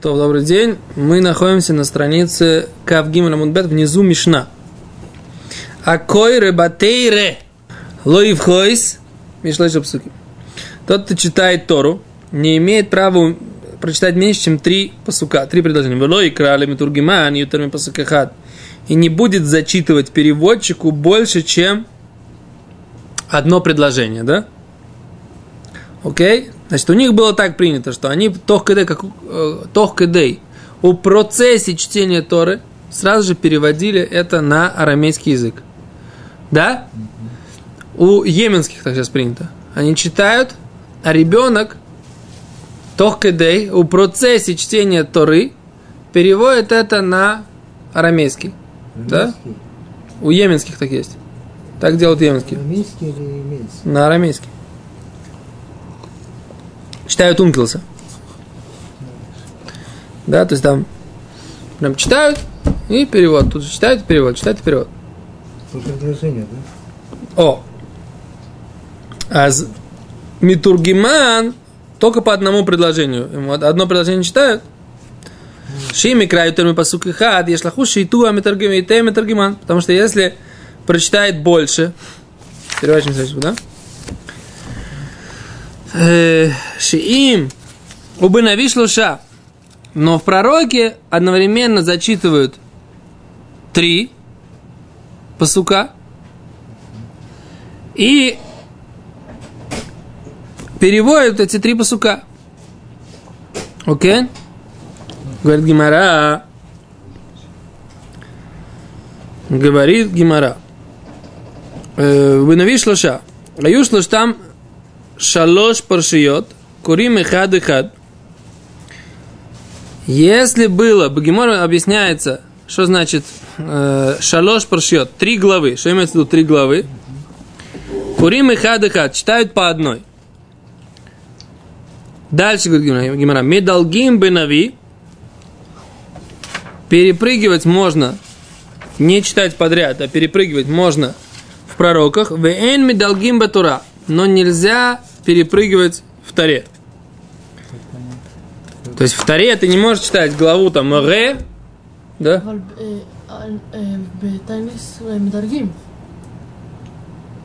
То, добрый день. Мы находимся на странице Кавгим Рамунбет, внизу Мишна. Акой ребатейре лоивхойс мишлой шапсуки. Тот, кто читает Тору, не имеет права прочитать меньше, чем три посука, три предложения. Вело и крали митургиман, ютерми посукахат. И не будет зачитывать переводчику больше, чем одно предложение, да? Окей? Значит, у них было так принято, что они тохкедей, как э, у процессе чтения Торы сразу же переводили это на арамейский язык. Да? У йеменских так сейчас принято. Они читают, а ребенок тохкедей у процессе чтения Торы переводит это на арамейский. Да? У йеменских так есть. Так делают йеменские. Арамейский или емельский? На арамейский. Читают Ункилса. Да, то есть там прям читают и перевод. Тут же читают и перевод, читают и перевод. Да? О! А з- Митургиман только по одному предложению. Ему од- одно предложение читают. Шими краю терми пасук и хад, ешлаху шейту а митургиман. Потому что если прочитает больше, следующий, да? Э, Шиим убынави шлуша. Но в пророке одновременно зачитывают три пасука и переводят эти три пасука. Окей? Говорит Гимара. Говорит Гимара. Вынави шлоша. Аю шлош там шалош паршиот. Курим и хад и хад. Если было, Багимор объясняется, что значит э, шалош паршиот, три главы. Что имеется в виду три главы? Курим и хад и хад. Читают по одной. Дальше говорит Гимара. Медалгим бенави. Перепрыгивать можно, не читать подряд, а перепрыгивать можно в пророках. Вен медалгим батура. Но нельзя перепрыгивать в таре. То есть в таре ты не можешь читать главу там ре, да? אבל אה, על- אה, בטייניס אה, מדרגים.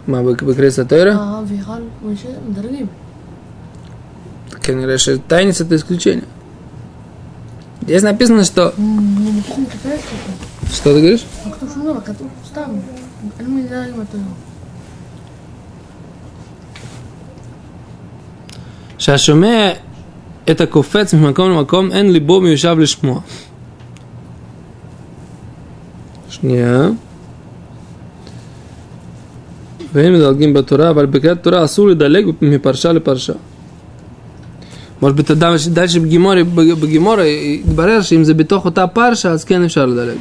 מה, בקריסה תוירה? האביכל משה מדרגים. Кенера Тайнис это исключение. Здесь написано, что... אני מכין את הפרק הזה. Что ты говоришь? שהשומע את הקופץ ממקום למקום, אין ליבו מיושב לשמוע. שנייה. והם מדלגים בתורה, אבל בקריאת תורה אסור לדלג מפרשה לפרשה. может быть, тогда дальше в Геморе, בגימורה יתברר שאם זה בתוך אותה פרשה, אז כן אפשר לדלג.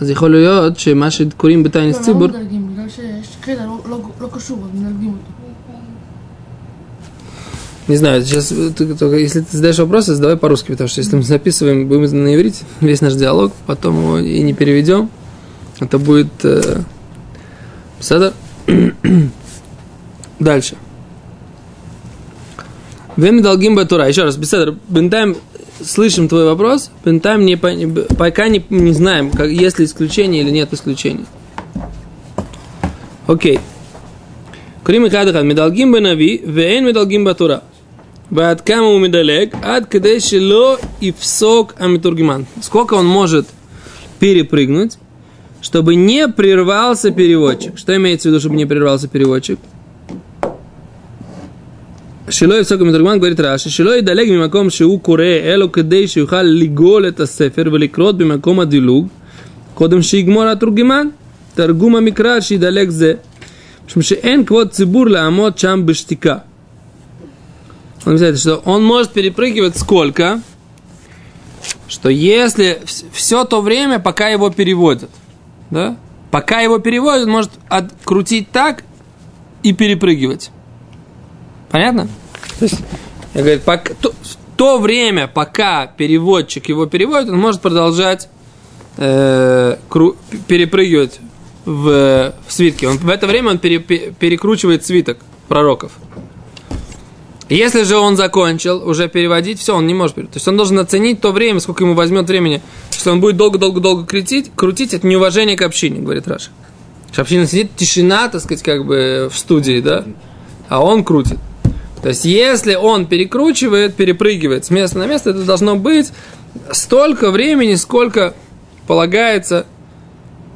אז יכול להיות שמה שקוראים בתיינס לא, ציבור, לא מדרגים, בגלל שיש קטע לא- לא- לא קשור, אז מדלגים אותו. Не знаю, сейчас э, только если ты задаешь вопросы, задавай по-русски, потому что если мы записываем, будем на иврите весь наш диалог, потом его и не переведем, а это будет э, Седер. Дальше. Вен долгим батура. Еще раз, Беседер, бентайм слышим твой вопрос, бентайм не, пока не, не знаем, как, есть ли исключение или нет исключения. Окей. Крим и Кадахат, медалгим бенави, вен медалгим батура. ועד כמה הוא מדלג? עד כדי שלא יפסוק המתורגמן. Сколько он может перепрыгнуть, чтобы не прервался переводчик. Что имеется в виду, чтобы не прервался переводчик? שלא יפסוק המתורגמן, говорит רש"י, שלא ידלג ממקום שהוא קורא, אלו כדי שיוכל לגאול את הספר ולקרות במקום הדילוג, קודם שיגמור התורגמן, תרגום המקרא שידלג זה. משום שאין כבוד ציבור לעמוד שם בשתיקה. Он что он может перепрыгивать сколько? Что если все то время, пока его переводят, да? Пока его переводят, он может открутить так и перепрыгивать. Понятно? То есть, я говорю, пока, то, то время, пока переводчик его переводит, он может продолжать э, кру- перепрыгивать в, в свитке. Он, в это время он пере- пе- перекручивает свиток пророков. Если же он закончил уже переводить, все, он не может переводить. То есть он должен оценить то время, сколько ему возьмет времени. Если он будет долго-долго-долго крутить, крутить, это неуважение к общине, говорит Раша. Что община сидит, тишина, так сказать, как бы в студии, да, а он крутит. То есть, если он перекручивает, перепрыгивает с места на место, это должно быть столько времени, сколько полагается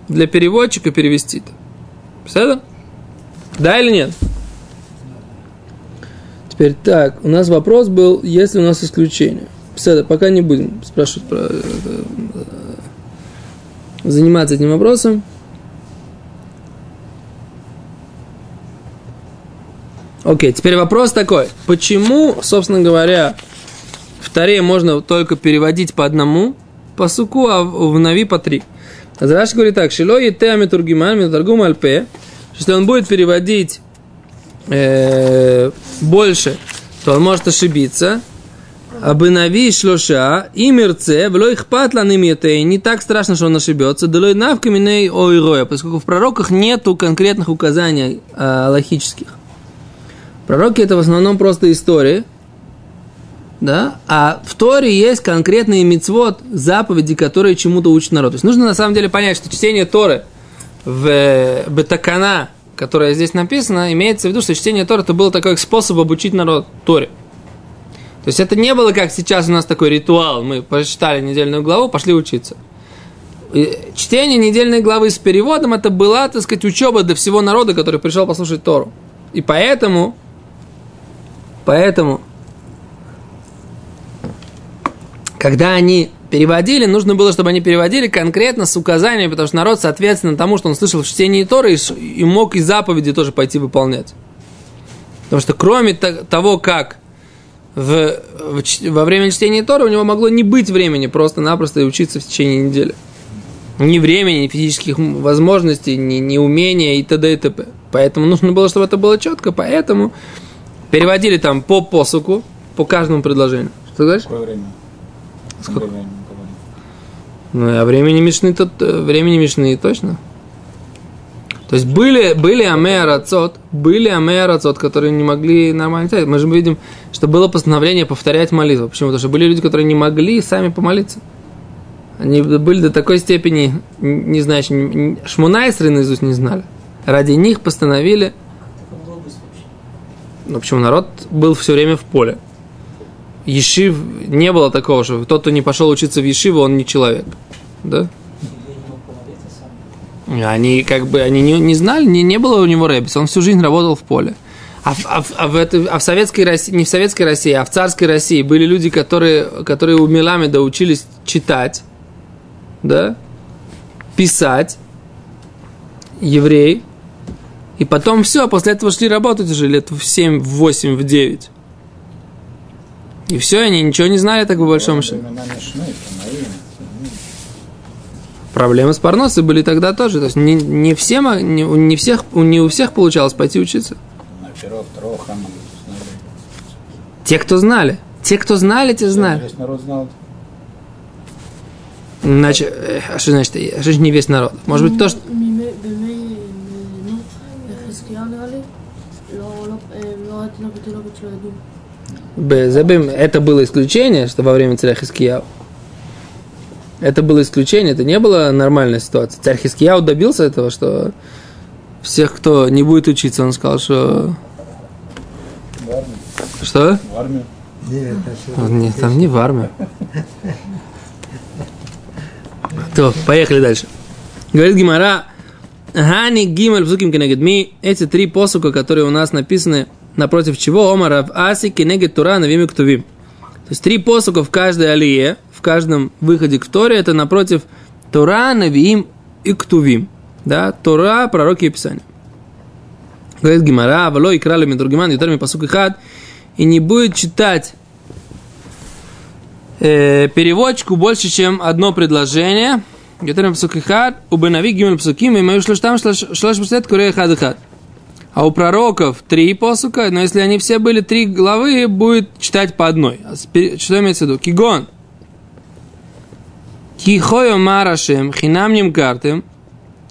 для переводчика перевести это. Представляете? Да или нет? Теперь так, у нас вопрос был, есть ли у нас исключение. Пседа, пока не будем спрашивать про, э, э, заниматься этим вопросом. Окей, теперь вопрос такой. Почему, собственно говоря, в Таре можно только переводить по одному по суку, а в Нави по три? Раш говорит так, Шило ете амитургиман митаргум альпе, если он будет переводить э, больше, то он может ошибиться. Абынави шлоша и мерце, вло их патлан не так страшно, что он ошибется, долой навкаминей ойроя, поскольку в пророках нету конкретных указаний э, логических. Пророки это в основном просто истории, да, а в Торе есть конкретные мицвод, заповеди, которые чему-то учат народ. То есть нужно на самом деле понять, что чтение Торы в э, Бетакана, которое здесь написано, имеется в виду, что чтение Торы это был такой способ обучить народ Торе. То есть это не было как сейчас у нас такой ритуал, мы прочитали недельную главу, пошли учиться. И чтение недельной главы с переводом это была, так сказать, учеба для всего народа, который пришел послушать Тору. И поэтому, поэтому когда они переводили, нужно было, чтобы они переводили конкретно с указаниями, потому что народ, соответственно, тому, что он слышал в чтении Торы, и мог и заповеди тоже пойти выполнять. Потому что кроме того, как в, в, во время чтения Торы у него могло не быть времени просто-напросто и учиться в течение недели. Ни времени, ни физических возможностей, ни, ни умения и т.д. и т.п. Поэтому нужно было, чтобы это было четко, поэтому переводили там по посуку, по каждому предложению. Что говоришь? Какое время? Сколько? Время Ну, а времени Мишны, тут, э, времени Мишны точно. То есть были, были амеарацот, были амеарацот, которые не могли нормально читать. Мы же видим, что было постановление повторять молитву. Почему? Потому что были люди, которые не могли сами помолиться. Они были до такой степени, не знаю, Шмунайсры наизусть не знали. Ради них постановили, ну почему народ был все время в поле. Ешив не было такого, что тот, кто не пошел учиться в Ешиву, он не человек. Да? Они как бы они не, не знали, не, не было у него рэббиса, он всю жизнь работал в поле. А, а, а, в, это, а в советской России, не в советской России, а в царской России были люди, которые, которые у Меламеда учились читать, да, писать, еврей, и потом все, после этого шли работать уже лет в 7, в 8, в 9. И все, они ничего не знали, так по большому счету. Проблемы с парносой были тогда тоже. То есть не, не всем, а, не, не, всех, не у всех получалось пойти учиться. Те, кто знали. Те, кто знали, те знали. Весь народ знал. Значит, э, а что значит, а что не весь народ? Может быть, то, что... Безабим, это было исключение, что во время царя Хискияу. Это было исключение, это не было нормальная ситуация. Царь Хискияу добился этого, что всех, кто не будет учиться, он сказал, что... В что? В армию. Нет, Нет там не в армию. То, поехали дальше. Говорит Гимара, Гани Гимель Псуким Кенегедми, эти три посука, которые у нас написаны – напротив чего Омар в Аси Кенегед Тура Навим и Ктувим. То есть три посука в каждой алие, в каждом выходе к Торе, это напротив Тура, Навим и Ктувим. Да, Тора, пророки и Писания. Говорит Гимара, Вало и крали Медургиман, Ютарми посук и хад, и не будет читать э, переводчику больше, чем одно предложение. Ютарми посук и хад, у Бенави Гимель псуким, и мою шлош там шлош пустят куре хад и хад. А у пророков три посука, но если они все были три главы, будет читать по одной. А Что имеется в виду? Кигон. Кихойо марашем, хинам ним картем,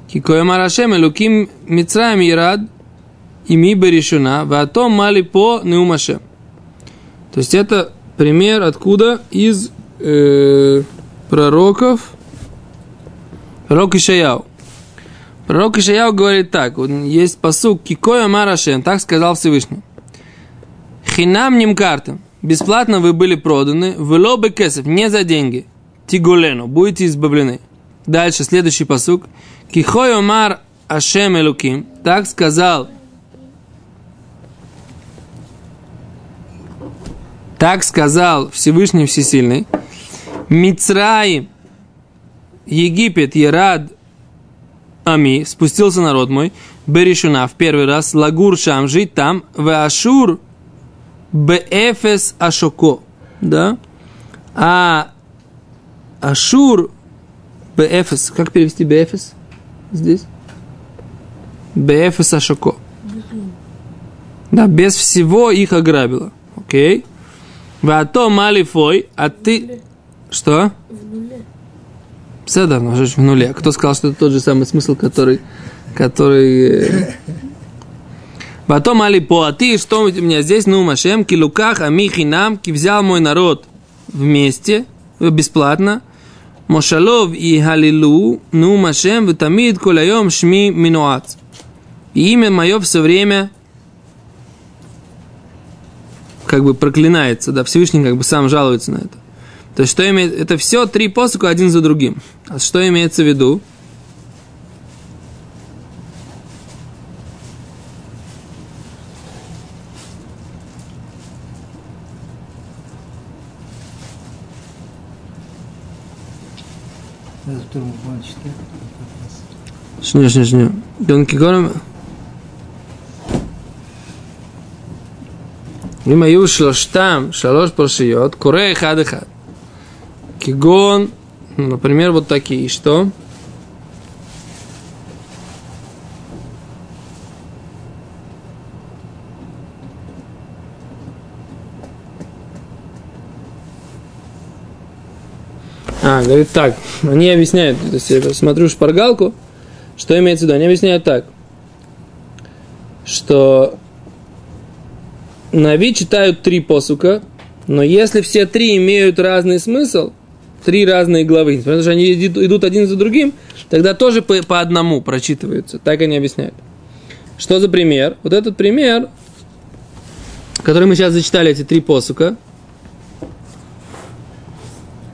кихойо марашем, элуким мицраем ирад, ими берешуна, ватом мали по неумашем. То есть это пример откуда? Из э, пророков. Пророк Ишаяу. Пророк Ишаяу говорит так, есть посук Кикоя Марашем, так сказал Всевышний. Хинам нимкартам, бесплатно вы были проданы, в лобы кесов, не за деньги, тигулену, будете избавлены. Дальше, следующий посук. Кихой Омар Ашем Элуким, так сказал Так сказал Всевышний Всесильный. Мицраи, Египет, Ерад, Ами, спустился народ мой, Берешуна в первый раз, Лагур Шам, жить там, в Ашур, Бефес Ашоко, да, а Ашур, Бефес, как перевести Бефес здесь? Бефес Ашоко. Да, без всего их ограбило. Окей. Вато малифой, а ты... Что? В нуле. Седер, но в нуле. Кто сказал, что это тот же самый смысл, который... который... Вато малипо, а ты что у меня здесь? Ну, Машем, килуках, амихи нам, ки взял мой народ вместе, бесплатно. Мошалов и Халилу, ну Машем, витамид коляем шми минуац. И имя мое все время как бы проклинается, да, Всевышний как бы сам жалуется на это. То есть, что имеет, это все три посока один за другим. А что имеется в виду? Это второй план читает. שנייה, שנייה, שנייה. גם כגון... אם היו שלושתם, שלוש פרשיות, קורא אחד אחד. Кигон, ну, например, вот такие, что? А, говорит так, они объясняют, то есть я смотрю шпаргалку, что имеется в виду, они объясняют так, что Нави читают три посука, но если все три имеют разный смысл, три разные главы, потому что они идут, один за другим, тогда тоже по, по одному прочитываются. Так они объясняют. Что за пример? Вот этот пример, который мы сейчас зачитали, эти три посука,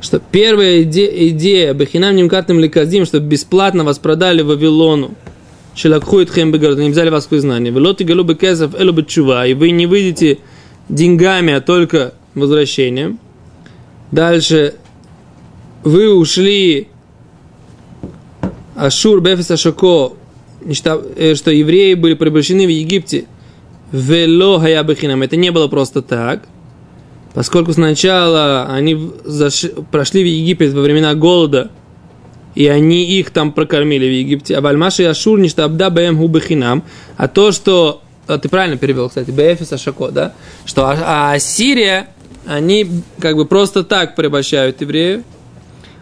что первая идея, идея Бахинам Нимкатным Ликазим, чтобы бесплатно вас продали Вавилону, Шелакхует Хембегар, не взяли вас к знанию. Велоти Галубы Кезов Элубы Чува, и вы не выйдете деньгами, а только возвращением. Дальше вы ушли Ашур Бефес Ашако, э, что евреи были превращены в Египте. Вело Хаябахинам. Это не было просто так. Поскольку сначала они заш... прошли в Египет во времена голода, и они их там прокормили в Египте. А Бальмаши и Ашур не штабда бэм губахинам. А то, что... А ты правильно перевел, кстати, Бефис Ашако, да? Что а, а Ассирия, они как бы просто так порабощают евреев.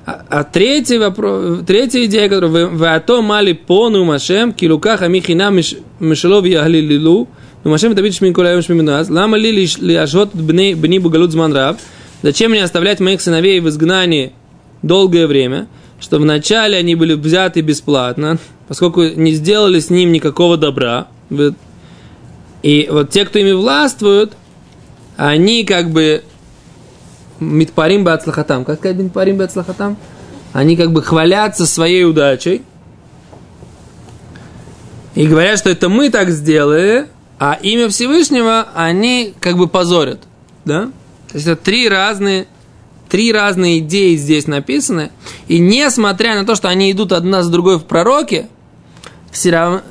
А, а третий вопрос, третья идея, которая вы, вы ато мали пону машем, килуках амихина мишелов яхли лилу, но машем это видишь минкуляем шмиминаз, лама ли лишь ли ажот бни бни бугалут зманрав, зачем мне оставлять моих сыновей в изгнании долгое время, что вначале они были взяты бесплатно, поскольку не сделали с ним никакого добра. И вот те, кто ими властвуют, они как бы митпарим бацлахатам. Как сказать митпарим бацлахатам? Они как бы хвалятся своей удачей. И говорят, что это мы так сделали, а имя Всевышнего они как бы позорят. Да? То есть это три разные Три разные идеи здесь написаны. И несмотря на то, что они идут одна с другой в пророке, все равно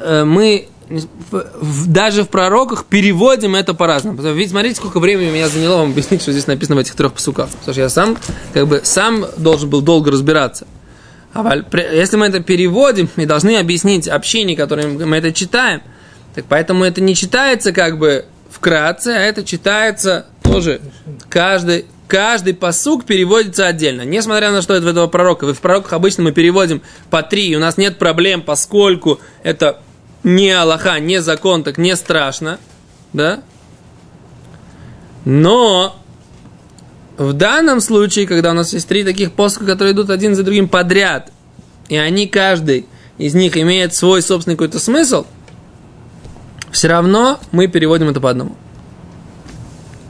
э, мы даже в пророках переводим это по-разному. Ведь смотрите, сколько времени меня заняло вам объяснить, что здесь написано в этих трех посуках. Потому что я сам, как бы, сам должен был долго разбираться. А если мы это переводим и должны объяснить общине, которое мы это читаем, так поэтому это не читается как бы вкратце, а это читается тоже каждый, каждый посук переводится отдельно. Несмотря на что это в этого пророка. В пророках обычно мы переводим по три, и у нас нет проблем, поскольку это не Аллаха, не закон, так не страшно. Да? Но в данном случае, когда у нас есть три таких посоха, которые идут один за другим подряд, и они каждый из них имеет свой собственный какой-то смысл, все равно мы переводим это по одному.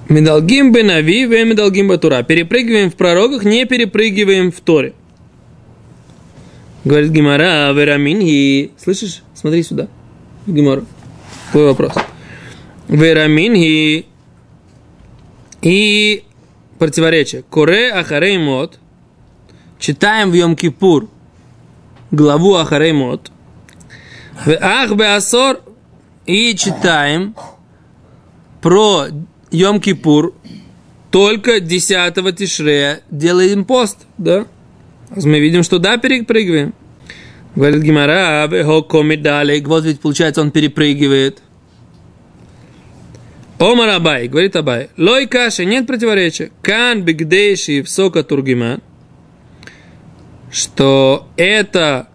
Медалгим бы нави, ве медалгим бы тура. Перепрыгиваем в пророках, не перепрыгиваем в Торе. Говорит Гимара, верамин и... Слышишь? Смотри сюда. Гимара. Твой вопрос. Верамин и... И противоречие. Коре ахарей мод. Читаем в Йом-Кипур главу Ахарей мод. Ах Беасор и читаем про Йом-Кипур только 10 Тишрея делаем пост, да? Мы видим, что да, перепрыгиваем. Говорит Гимара, комит далее. Вот ведь получается он перепрыгивает. Омар Абай, говорит Абай, лой каши, нет противоречия. Кан бигдейши в сока тургиман. Что это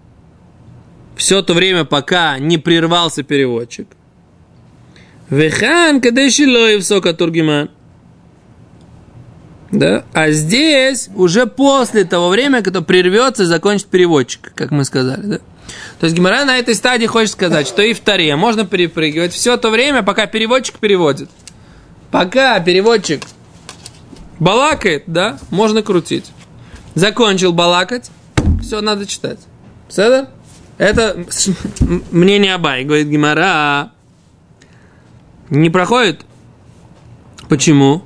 все то время, пока не прервался переводчик. Вехан кадешилой в сока тургиман. Да? А здесь уже после того времени, когда прервется и закончит переводчик, как мы сказали. Да? То есть Гимара на этой стадии хочет сказать, что и в Таре можно перепрыгивать все то время, пока переводчик переводит. Пока переводчик балакает, да, можно крутить. Закончил балакать, все, надо читать. Все, Это мнение Абай, говорит Гимара. Не проходит? Почему?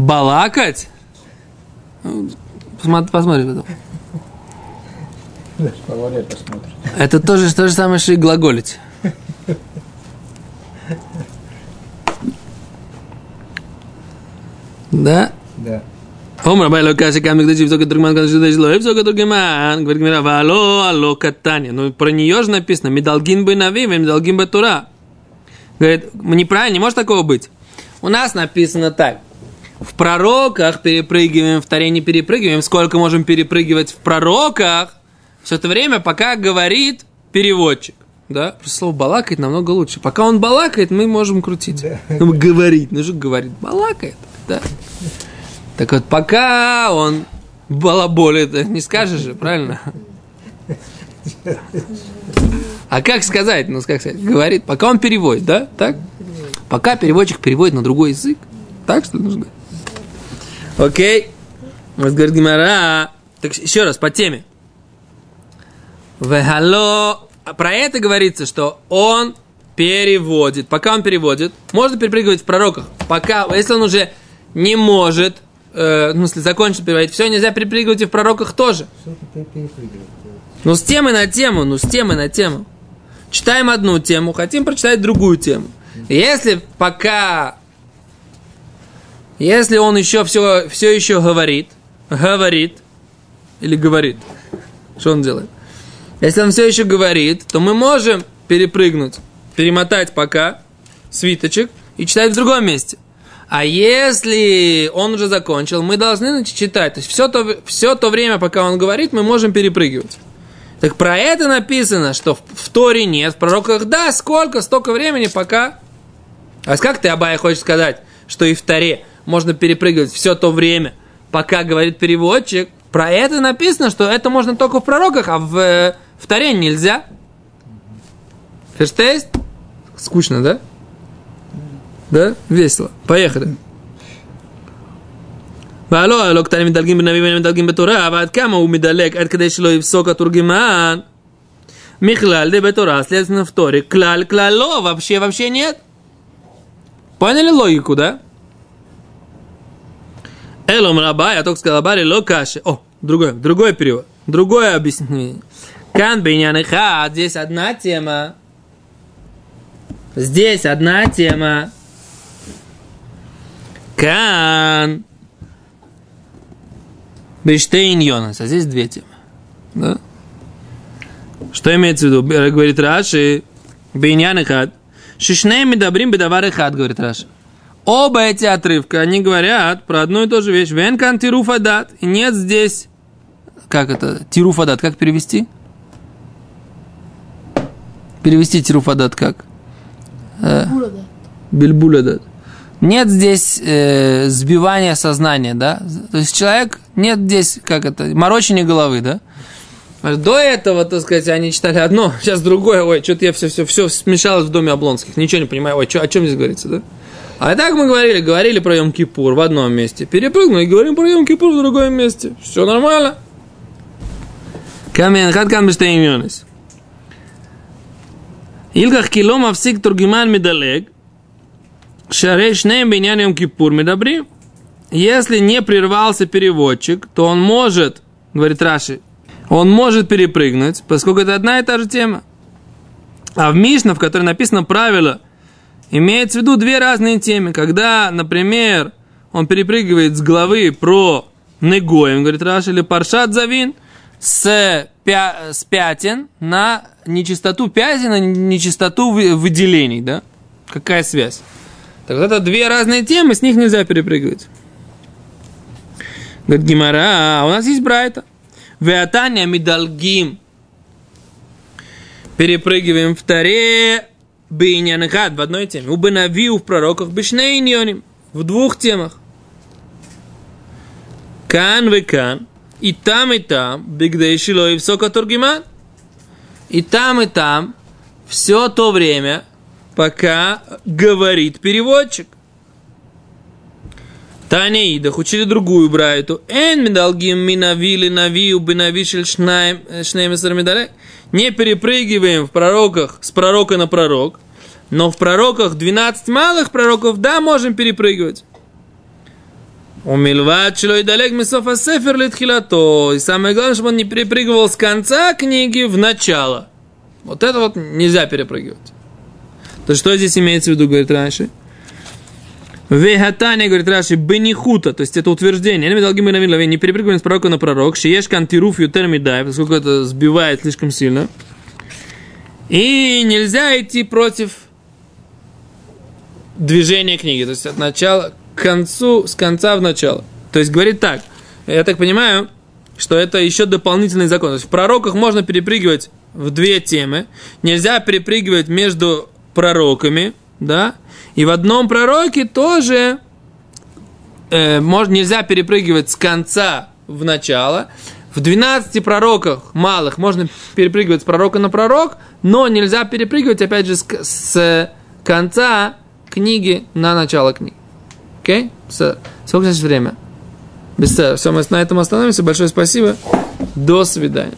Балакать? Посмотрим потом. Это тоже то же самое, что и глаголить. Да? Да. Омра байло каси камик дачи взока тургман кадаши дачи ло взока тургман. Говорит Гмира, вало алло катание. Ну, про нее же написано. Медалгин бы нави, эм медалгин бы тура. Говорит, неправильно, не может такого быть. У нас написано так в пророках перепрыгиваем в таре не перепрыгиваем сколько можем перепрыгивать в пророках все это время пока говорит переводчик да, просто слово балакает намного лучше. Пока он балакает, мы можем крутить. Да. Ну, говорит, ну же говорит, балакает, да. Так вот, пока он балаболит, не скажешь же, правильно? А как сказать? Ну, как сказать? Говорит, пока он переводит, да? Так? Пока переводчик переводит на другой язык. Так что нужно? Окей. Вот говорит Гимара. Так еще раз, по теме. Вехало. Про это говорится, что он переводит. Пока он переводит, можно перепрыгивать в пророках. Пока, если он уже не может, э, в смысле, закончил переводить, все, нельзя перепрыгивать и в пророках тоже. Ну, с темы на тему, ну, с темы на тему. Читаем одну тему, хотим прочитать другую тему. Если пока... Если он еще все, все еще говорит, говорит, или говорит, что он делает? Если он все еще говорит, то мы можем перепрыгнуть, перемотать пока свиточек и читать в другом месте. А если он уже закончил, мы должны читать. То есть все то, все то время, пока он говорит, мы можем перепрыгивать. Так про это написано, что в, в Торе нет, в пророках да, сколько, столько времени, пока. А как ты, Абай, хочешь сказать, что и в Торе можно перепрыгивать все то время, пока говорит переводчик? Про это написано, что это можно только в пророках, а в, э, в Торе нельзя. Ферштейст? Скучно, да? Да? Весело. Поехали. והלא, לא קטנים מדלגים בנביא ואין מדלגים בתורה, ועד כמה הוא מדלג עד כדי שלא יפסוק התורגמן מכלל די בתורה, следственно в Торе, клаль, клаль, ло, вообще, вообще нет. Поняли логику, да? Элом раба, я только сказал Абари, ло каши. О, другой, другой перевод, другое объяснение. Кан бейнян хад, здесь одна тема. Здесь одна тема. Кан. Бейштейн Йонас. А здесь две темы. Да? Что имеется в виду? Говорит Раши. Бейнян и хад. Шишней добрим бедавар и хад, говорит Раши. Оба эти отрывка, они говорят про одну и ту же вещь. Венкан тируфадат. И нет здесь... Как это? Тируфадат. Как перевести? Перевести тируфадат как? Э, Burada. Бельбулядат. Нет здесь э, сбивания сознания, да? То есть человек, нет здесь, как это, морочения головы, да? До этого, так сказать, они читали одно, сейчас другое, ой, что-то я все, все, все смешалось в доме Облонских, ничего не понимаю, ой, чё, о чем здесь говорится, да? А так мы говорили, говорили про Йом Кипур в одном месте, перепрыгнули и говорим про Йом Кипур в другом месте, все нормально. Камен, хат кам бештейньонес. Илгах килом авсик тургиман медалег, шарей шнеем биньян Йом Кипур медабри. Если не прервался переводчик, то он может, говорит Раши, он может перепрыгнуть, поскольку это одна и та же тема. А в Мишна, в которой написано правило, имеется в виду две разные темы. Когда, например, он перепрыгивает с главы про Негоем, говорит Раш, или Паршат Завин, с, пя, с пятен на нечистоту пятен, на нечистоту выделений, да? Какая связь? Так вот это две разные темы, с них нельзя перепрыгивать. Говорит Гимара, а у нас есть Брайта. Веатания мидалгим. Перепрыгиваем в Таре Бейнянхад в одной теме. У Бенавиу в пророках Бешнейньоним. В двух темах. Кан вы кан. И там, и там. Бигдей шило и всока тургиман. И там, и там. Все то время, пока говорит переводчик. Таня учили другую брайту. Эн медалгим минавили навию бинавишель шнаем медалек. Не перепрыгиваем в пророках с пророка на пророк. Но в пророках 12 малых пророков, да, можем перепрыгивать. У Мильват и далек Мисофа Сефер Литхилато. И самое главное, чтобы он не перепрыгивал с конца книги в начало. Вот это вот нельзя перепрыгивать. То что здесь имеется в виду, говорит раньше? Вехатания, говорит Раши, бенихута, то есть это утверждение. Не перепрыгиваем с пророка на пророк, шиеш кантируф ютермидай, поскольку это сбивает слишком сильно. И нельзя идти против движения книги, то есть от начала к концу, с конца в начало. То есть говорит так, я так понимаю, что это еще дополнительный закон. То есть в пророках можно перепрыгивать в две темы, нельзя перепрыгивать между пророками, да, и в одном пророке тоже э, можно, нельзя перепрыгивать с конца в начало. В 12 пророках малых можно перепрыгивать с пророка на пророк, но нельзя перепрыгивать, опять же, с, с конца книги на начало книги. Окей? Okay? Сколько сейчас время? Без Все, мы на этом остановимся. Большое спасибо. До свидания.